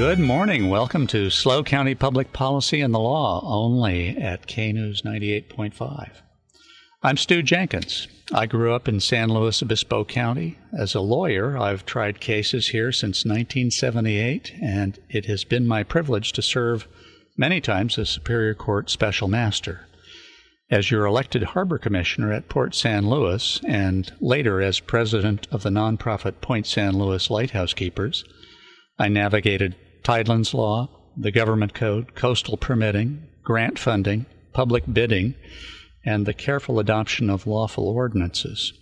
Good morning. Welcome to SLO County Public Policy and the Law, only at K News 98.5. I'm Stu Jenkins. I grew up in San Luis Obispo County. As a lawyer, I've tried cases here since 1978, and it has been my privilege to serve many times as Superior Court Special Master. As your elected Harbor Commissioner at Port San Luis, and later as President of the nonprofit Point San Luis Lighthouse Keepers, I navigated Tidelands law, the government code, coastal permitting, grant funding, public bidding, and the careful adoption of lawful ordinances.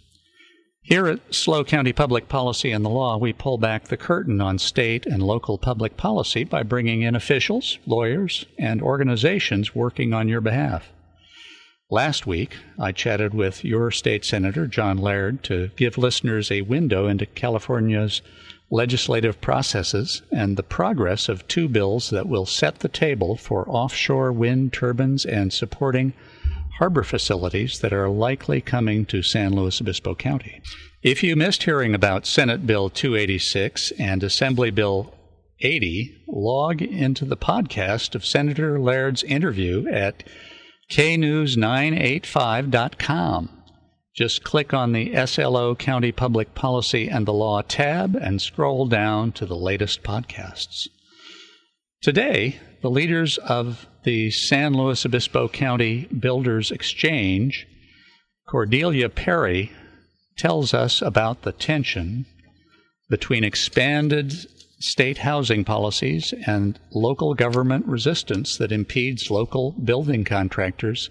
Here at SLO County Public Policy and the Law, we pull back the curtain on state and local public policy by bringing in officials, lawyers, and organizations working on your behalf. Last week, I chatted with your state senator, John Laird, to give listeners a window into California's legislative processes and the progress of two bills that will set the table for offshore wind turbines and supporting harbor facilities that are likely coming to San Luis Obispo County. If you missed hearing about Senate Bill 286 and Assembly Bill 80, log into the podcast of Senator Laird's interview at knews985.com. Just click on the SLO County Public Policy and the Law tab and scroll down to the latest podcasts. Today, the leaders of the San Luis Obispo County Builders Exchange, Cordelia Perry, tells us about the tension between expanded state housing policies and local government resistance that impedes local building contractors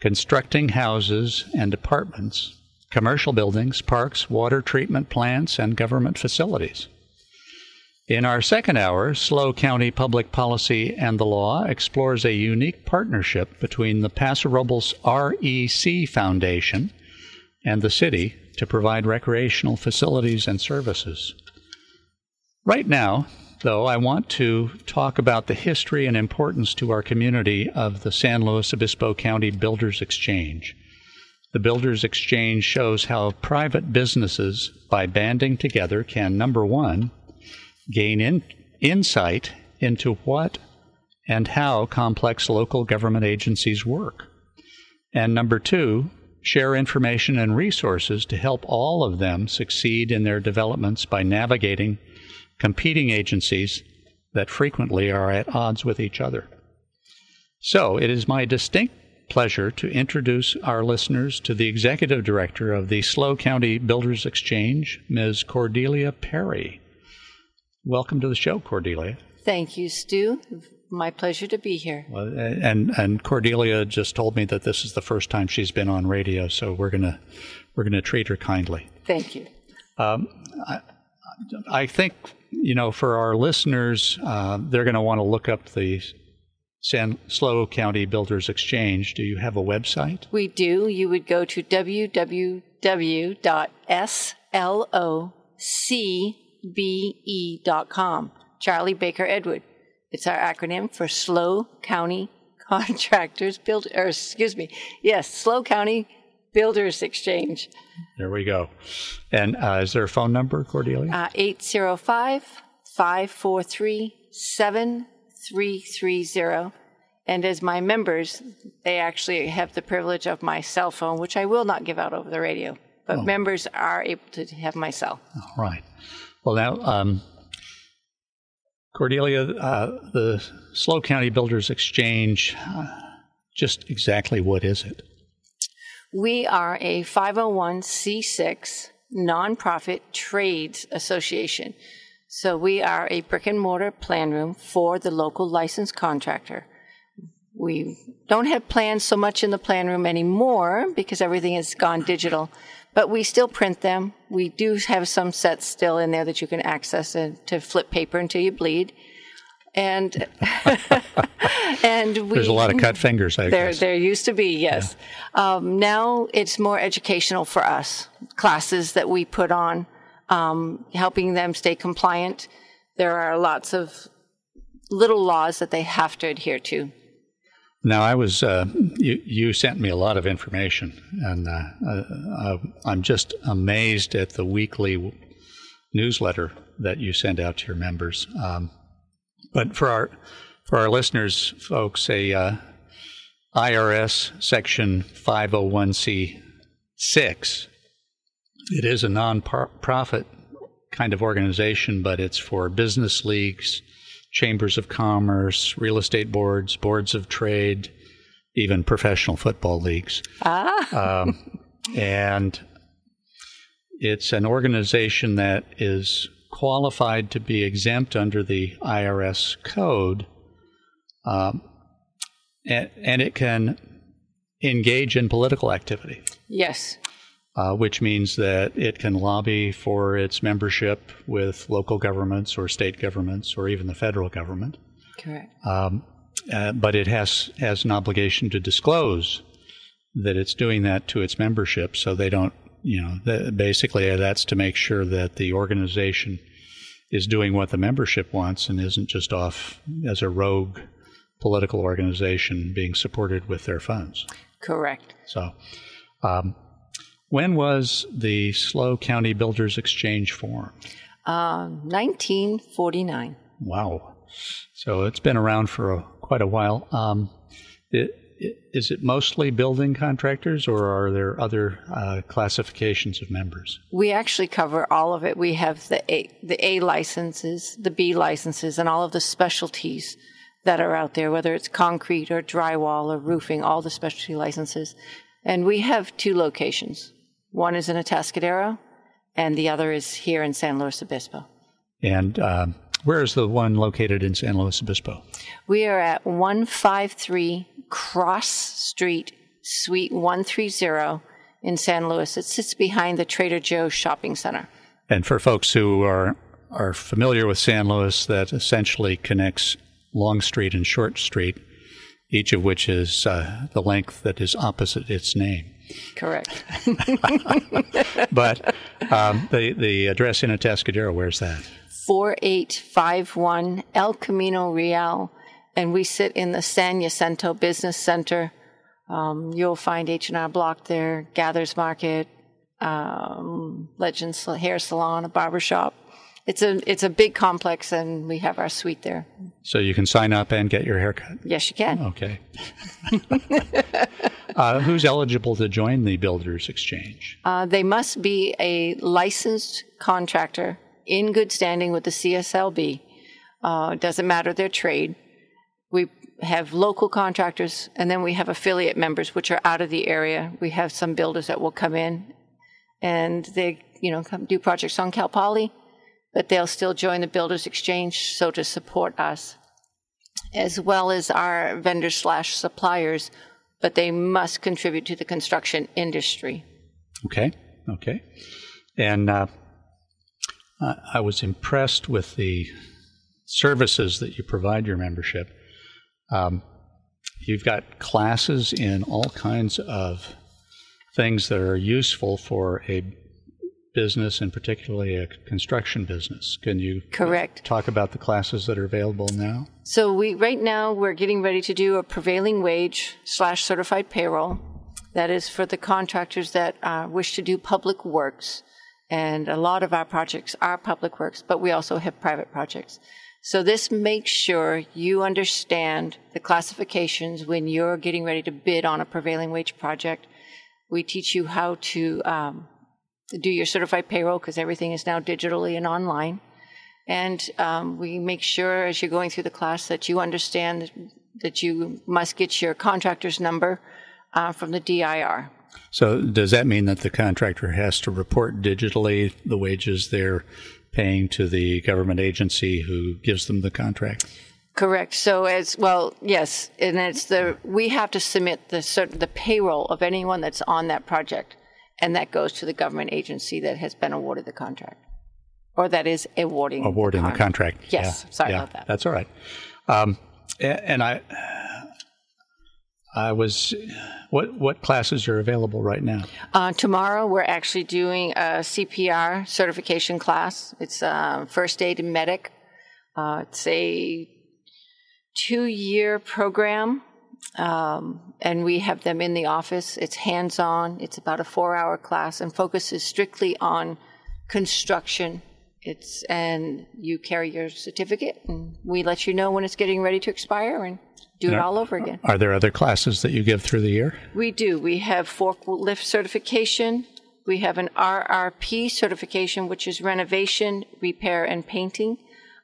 constructing houses and apartments, commercial buildings, parks, water treatment plants, and government facilities. In our second hour, SLO County Public Policy and the Law explores a unique partnership between the Paso Robles REC Foundation and the city to provide recreational facilities and services. Right now, though, I want to talk about the history and importance to our community of the San Luis Obispo County Builders Exchange. The Builders Exchange shows how private businesses, by banding together, can number one, gain in, insight into what and how complex local government agencies work. And number two, share information and resources to help all of them succeed in their developments by navigating competing agencies that frequently are at odds with each other. So, it is my distinct pleasure to introduce our listeners to the executive director of the SLO County Builders Exchange, Ms. Cordelia Perry. Welcome to the show, Cordelia. Thank you, Stu. My pleasure to be here. Well, and and Cordelia just told me that this is the first time she's been on radio, so we're gonna we're gonna treat her kindly. Thank you. Um, I, I think you know for our listeners, uh, they're going to want to look up the San SLO County Builders Exchange. Do you have a website? We do. You would go to www.slocbe.com. Charlie Baker Edward. It's our acronym for SLO County Contractors Build, or excuse me, yes, SLO County Builders Exchange. There we go. And uh, is there a phone number, Cordelia? Uh, 805 543 7330. And as my members, they actually have the privilege of my cell phone, which I will not give out over the radio. But Oh. members are able to have my cell. All right. Well, now, um, Cordelia, uh, the SLO County Builders Exchange, uh, just exactly what is it? We are a 501c6 nonprofit trades association. So we are a brick and mortar plan room for the local licensed contractor. We don't have plans so much in the plan room anymore because everything has gone digital, but we still print them. We do have some sets still in there that you can access and to flip paper until you bleed. And and we, There's a lot of cut fingers, I There, guess. there used to be, yes. Um, now it's more educational for us. Classes that we put on, um, helping them stay compliant. There are lots of little laws that they have to adhere to. Now, I was, uh, you, you sent me a lot of information, and uh, uh, I'm just amazed at the weekly newsletter that you send out to your members. Um, but for our, for our listeners, folks, a uh, IRS Section 501c6, it is a non-profit kind of organization, but it's for business leagues, chambers of commerce, real estate boards, boards of trade, even professional football leagues. Ah. Um, and it's an organization that is qualified to be exempt under the IRS code, um, and, and it can engage in political activity Yes, uh, which means that it can lobby for its membership with local governments or state governments or even the federal government. correct. Uh, but it has has an obligation to disclose that it's doing that to its membership, so they don't, you know, th- basically that's to make sure that the organization is doing what the membership wants and isn't just off as a rogue political organization being supported with their funds. Correct. So, um, when was the SLO County Builders Exchange formed? Um, 1949. Wow. So it's been around for a, quite a while. Um, it, is it mostly building contractors, or are there other uh, classifications of members? We actually cover all of it. We have the A, the A licenses, the B licenses, and all of the specialties that are out there, whether it's concrete or drywall or roofing, all the specialty licenses. And we have two locations. One is in Atascadero, and the other is here in San Luis Obispo. And um, where is the one located in San Luis Obispo? We are at 153 Cross Street, Suite 130 in San Luis. It sits behind the Trader Joe's shopping center. And for folks who are are familiar with San Luis, that essentially connects Long Street and Short Street, each of which is uh, the length that is opposite its name. Correct. But um, the the address in Atascadero, where's that? 4851 El Camino Real, and we sit in the San Jacinto Business Center. Um, you'll find H&R Block there, Gathers Market, um, Legends Hair Salon, a barber shop. It's a it's a big complex, and we have our suite there. So you can sign up and get your haircut. Yes, you can. Okay. uh, who's eligible to join the Builders Exchange? Uh, they must be a licensed contractor in good standing with the CSLB. Uh, it doesn't matter their trade. Have local contractors, and then we have affiliate members, which are out of the area. We have some builders that will come in, and they, you know, come do projects on Cal Poly, but they'll still join the Builders Exchange, so to support us, as well as our vendors slash suppliers. But they must contribute to the construction industry. Okay. Okay. And uh, I was impressed with the services that you provide your membership. Um, you've got classes in all kinds of things that are useful for a business and particularly a construction business. Can you Correct. talk about the classes that are available now? So we right now we're getting ready to do a prevailing wage slash certified payroll. That is for the contractors that uh, wish to do public works, and a lot of our projects are public works, but we also have private projects. So this makes sure you understand the classifications when you're getting ready to bid on a prevailing wage project. We teach you how to um, do your certified payroll because everything is now digitally and online. And um, we make sure as you're going through the class that you understand that you must get your contractor's number uh, from the DIR. So does that mean that the contractor has to report digitally the wages they're paying to the government agency who gives them the contract? Correct. So as well, yes, and it's the we have to submit the certain the payroll of anyone that's on that project, and that goes to the government agency that has been awarded the contract. or that is awarding awarding the, con- contract. Yes, Yeah, sorry yeah, about that. That's all right. Um, and I, I was, what what classes are available right now? Uh, tomorrow, we're actually doing a CPR certification class. It's uh, first aid and medic. Uh, it's a two year program, um, and we have them in the office. It's hands on, it's about a four hour class and focuses strictly on construction. It's and you carry your certificate, and we let you know when it's getting ready to expire and do it Yeah. all over again. Are there other classes that you give through the year? We do. We have forklift certification. We have an RRP certification, which is renovation, repair, and painting.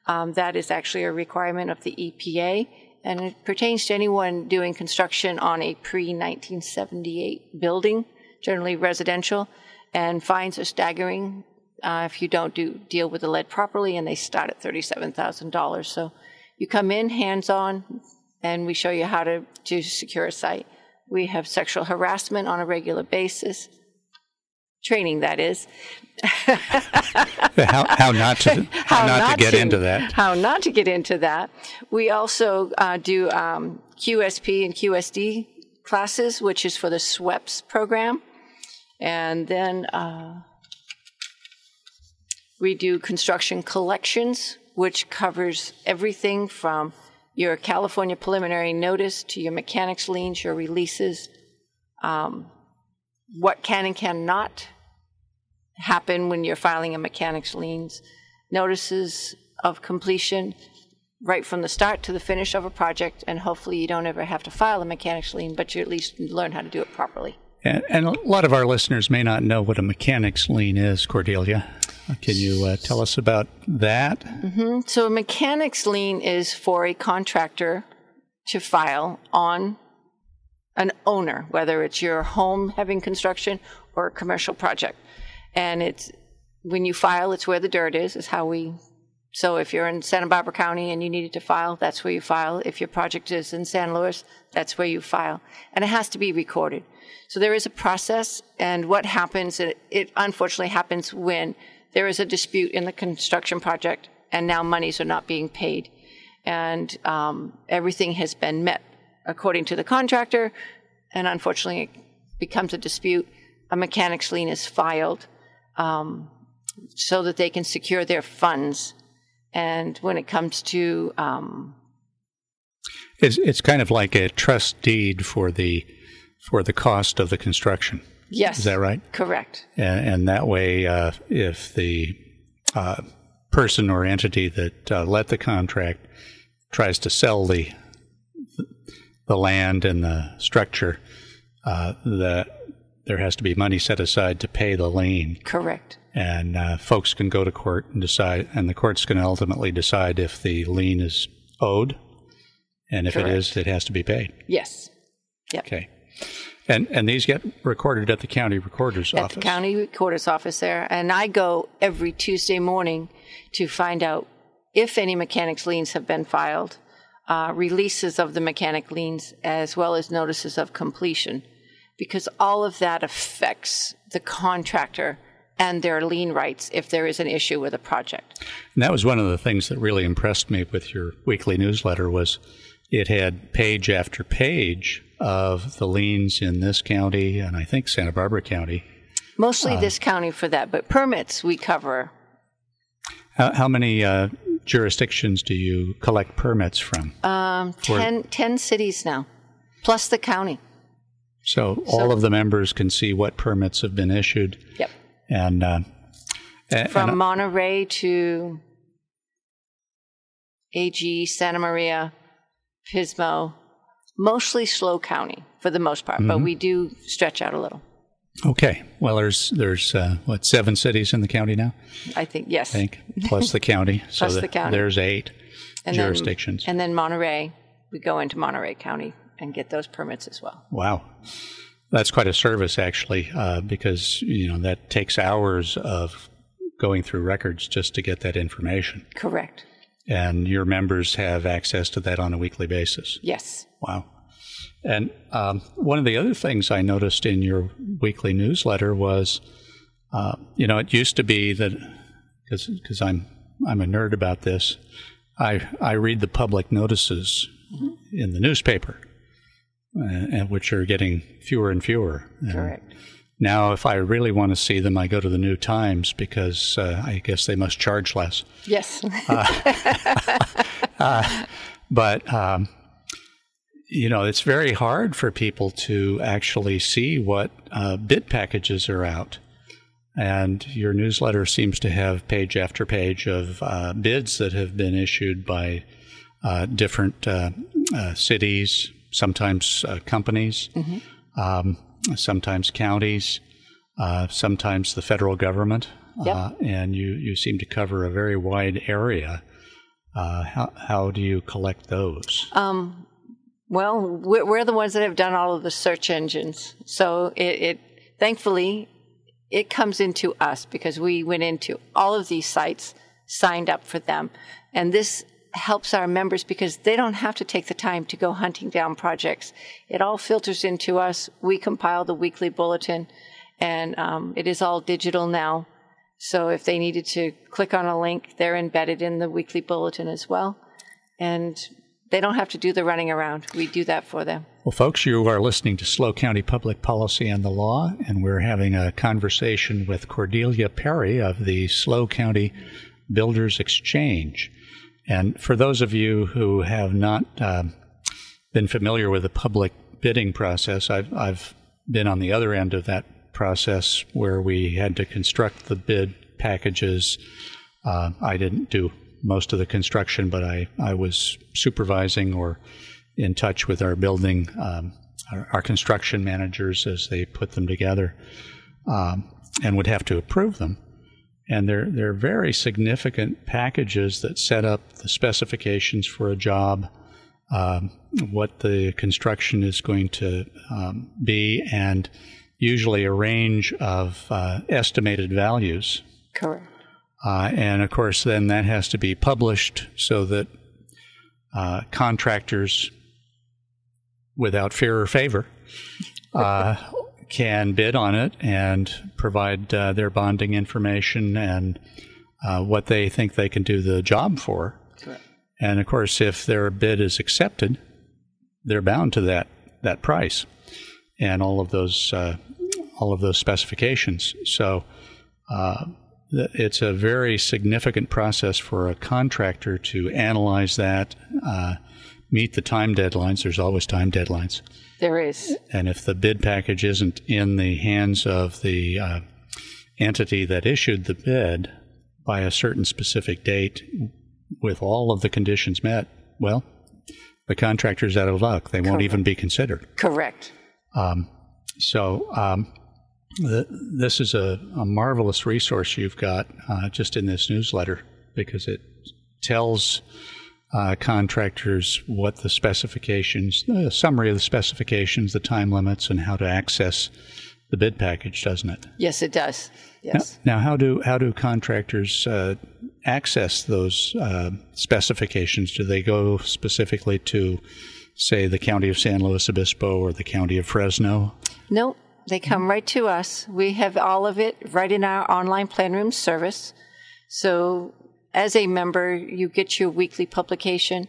Um, that is actually a requirement of the EPA, and it pertains to anyone doing construction on a pre 1978 building, generally residential. And fines are staggering uh, if you don't do deal with the lead properly, and they start at $37,000. So you come in hands on, and we show you how to, to secure a site. We have sexual harassment on a regular basis, training that is. how, how not to how, not, to get into that? How not to get into that. We also uh, do um, QSP and QSD classes, which is for the SWPPP program. And then uh, we do construction collections, which covers everything from your California preliminary notice to your mechanics liens, your releases, um, what can and cannot happen when you're filing a mechanics liens, notices of completion right from the start to the finish of a project, and hopefully you don't ever have to file a mechanics lien, but you at least learn how to do it properly. And, and a lot of our listeners may not know what a mechanics lien is, Cordelia. Can you uh, tell us about that? So a mechanics lien is for a contractor to file on an owner, whether it's your home having construction or a commercial project. And it's when you file, it's where the dirt is, is how we. So if you're in Santa Barbara County and you needed to file, that's where you file. If your project is in San Luis, that's where you file. And it has to be recorded. So there is a process, and what happens, it, it unfortunately happens when there is a dispute in the construction project and now monies are not being paid. And um, everything has been met according to the contractor, and unfortunately, it becomes a dispute. A mechanics lien is filed um, so that they can secure their funds. And when it comes to um, It's, it's kind of like a trust deed for the for the cost of the construction. Yes, Is that right? Correct. And, and that way, uh, if the uh, person or entity that uh, let the contract tries to sell the the land and the structure, uh, that there has to be money set aside to pay the lien, Correct. and uh, folks can go to court and decide, and the court's going to ultimately decide if the lien is owed, and if it is, it has to be paid. Yes. Yep. Okay. And and these get recorded at the county recorder's at office. the county recorder's office there, and I go every Tuesday morning to find out if any mechanics liens have been filed, uh, releases of the mechanic liens, as well as notices of completion, because all of that affects the contractor and their lien rights if there is an issue with a project. And that was one of the things that really impressed me with your weekly newsletter was it had page after page of the liens in this county and I think Santa Barbara County. Mostly this county for that, but permits we cover. How, how many uh, jurisdictions do you collect permits from? Um, 10, 10 cities now, plus the county. so all of the members can see what permits have been issued. Yep. And, uh, from and Monterey to AG, Santa Maria, Pismo, mostly SLO County for the most part, Mm-hmm. but we do stretch out a little. okay. Well, there's there's uh, what seven cities in the county now, I think yes, I think, plus the county. So Plus the that- county. There's eight and then- jurisdictions. and then Monterey, we go into Monterey County and get those permits as well. Wow. That's quite a service, actually, uh, because you know that takes hours of going through records just to get that information, Correct. And your members have access to that on a weekly basis. Yes. Wow. And um, one of the other things I noticed in your weekly newsletter was, uh, you know, it used to be that because I'm I'm a nerd about this. I I read the public notices in the newspaper, uh, and which are getting fewer and fewer. And Correct. Now, if I really want to see them, I go to the New Times because uh, I guess they must charge less. Yes. But um, you know, it's very hard for people to actually see what uh, bid packages are out. And your newsletter seems to have page after page of uh, bids that have been issued by uh, different uh, uh, cities, sometimes uh, companies, um, sometimes counties, uh, sometimes the federal government. Yep. Uh, and you, you seem to cover a very wide area. Uh, how, how do you collect those? Um, well, we're, we're the ones that have done all of the search engines. So it, it thankfully it comes into us because we went into all of these sites, signed up for them, and this helps our members because they don't have to take the time to go hunting down projects. It all filters into us. We compile the weekly bulletin, and um, it is all digital now. So if they needed to click on a link, they're embedded in the weekly bulletin as well. And they don't have to do the running around. We do that for them. Well, folks, you are listening to SLO County Public Policy and the Law, and we're having a conversation with Cordelia Perry of the SLO County Builders Exchange. And for those of you who have not um, been familiar with the public bidding process, I've, I've been on the other end of that process where we had to construct the bid packages. Uh, I didn't do most of the construction, but I, I was supervising or in touch with our building, um, our, our construction managers as they put them together, um, and would have to approve them. And they're, they're very significant packages that set up the specifications for a job, um, what the construction is going to um, be, and usually a range of uh, estimated values. Correct. Uh, and of course, then that has to be published so that uh, contractors, without fear or favor, uh, can bid on it and provide uh, their bonding information and uh, what they think they can do the job for. Correct. And of course, if their bid is accepted, they're bound to that that price and all of those uh, all of those specifications. So uh, it's a very significant process for a contractor to analyze that, uh, meet the time deadlines. There's always time deadlines, There is. and if the bid package isn't in the hands of the uh, entity that issued the bid by a certain specific date, with all of the conditions met, well, the contractor's out of luck. They won't even be considered. Correct. So um, th- this is a, a marvelous resource you've got uh, just in this newsletter because it tells uh, contractors what the specifications, the summary of the specifications, the time limits, and how to access the bid package, doesn't it? Yes, it does. Yes. Now, how do how do contractors uh, access those uh, specifications? Do they go specifically to, say, the county of San Luis Obispo or the county of Fresno? No, they come right to us. We have all of it right in our online plan room service. So, as a member, you get your weekly publication.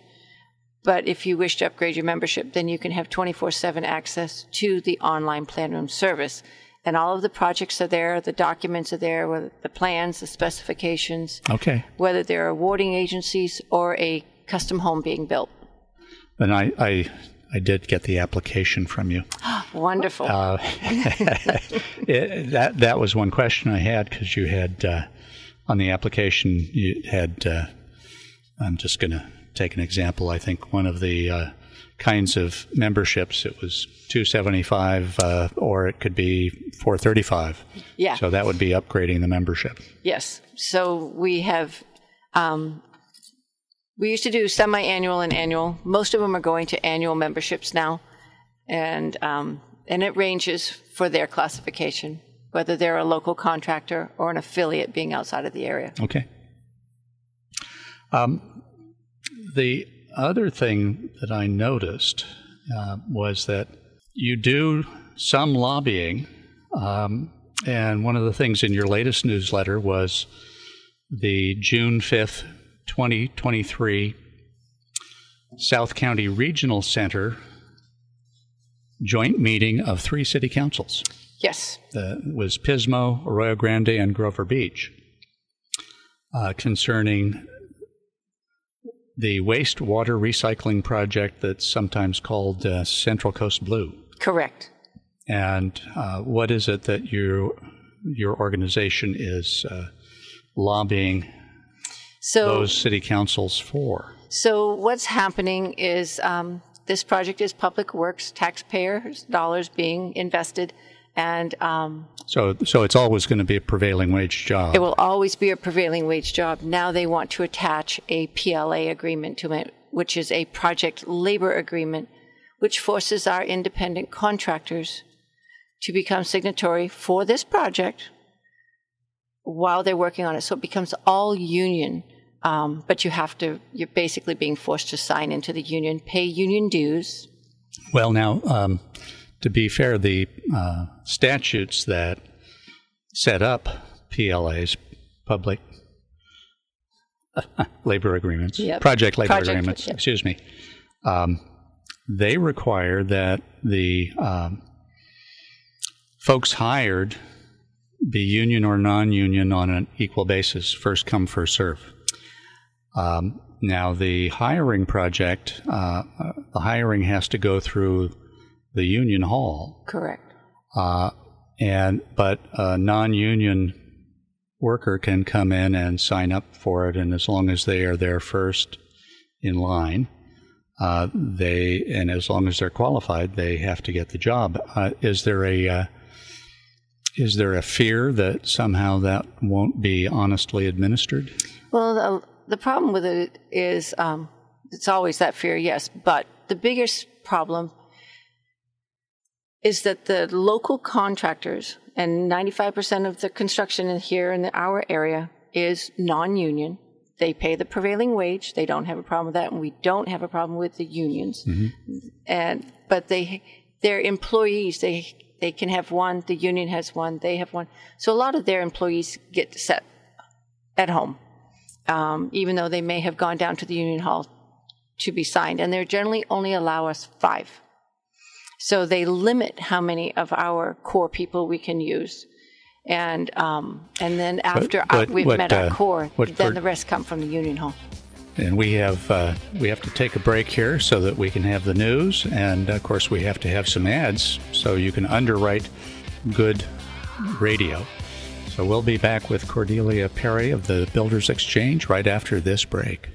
But if you wish to upgrade your membership, then you can have 24 7 access to the online plan room service. And all of the projects are there, the documents are there, the plans, the specifications, Okay. whether they're awarding agencies or a custom home being built. And I, I, I did get the application from you. Wonderful. Uh, It, that that was one question I had because you had uh, on the application you had. Uh, I'm just going to take an example. I think one of the uh, kinds of memberships it was 275 uh, or it could be 435. Yeah. So that would be upgrading the membership. Yes. So we have, um, we used to do semi-annual and annual. Most of them are going to annual memberships now, and um, and it ranges for their classification, whether they're a local contractor or an affiliate being outside of the area. Okay. Um, the other thing that I noticed uh, was that you do some lobbying, um, and one of the things in your latest newsletter was the June 5th, 2023 South County Regional Center joint meeting of three city councils. Yes. That was Pismo, Arroyo Grande, and Grover Beach uh, concerning the wastewater recycling project that's sometimes called uh, Central Coast Blue. Correct. And uh, what is it that you, your organization is uh, lobbying So those city councils for? So what's happening is um, this project is public works, taxpayers' dollars being invested, and um, So, so it's always going to be a prevailing wage job. it will always be a prevailing wage job. Now they want to attach a PLA agreement to it, which is a project labor agreement, which forces our independent contractors to become signatory for this project while they're working on it. So it becomes all union. Um, but you have to, you're basically being forced to sign into the union, pay union dues. Well, now, um, to be fair, the uh, statutes that set up PLAs, public labor agreements, Yep. project labor Project, agreements, yep. excuse me, um, they require that the um, folks hired be union or non-union on an equal basis, first come, first serve. Um, now, the hiring project, uh, uh, the hiring has to go through the union hall, Correct. uh, and but a non-union worker can come in and sign up for it, and as long as they are there first in line, uh, they and as long as they're qualified, they have to get the job. Uh, is there a uh, is there a fear that somehow that won't be honestly administered? Well, the, problem with it is um, it's always that fear, yes. But the biggest problem is that the local contractors and 95% of the construction in here in our area is non-union. They pay the prevailing wage. They don't have a problem with that, and we don't have a problem with the unions. And but they, their employees, they they can have one. The union has one. They have one. So a lot of their employees get set at home um, even though they may have gone down to the union hall to be signed. And they generally only allow us five. So they limit how many of our core people we can use. And um, and then after our- we've what, met our uh, core, what then the rest come from the union hall. And we have uh, we have to take a break here so that we can have the news, and of course we have to have some ads so you can underwrite good radio. So we'll be back with Cordelia Perry of the Builders Exchange right after this break.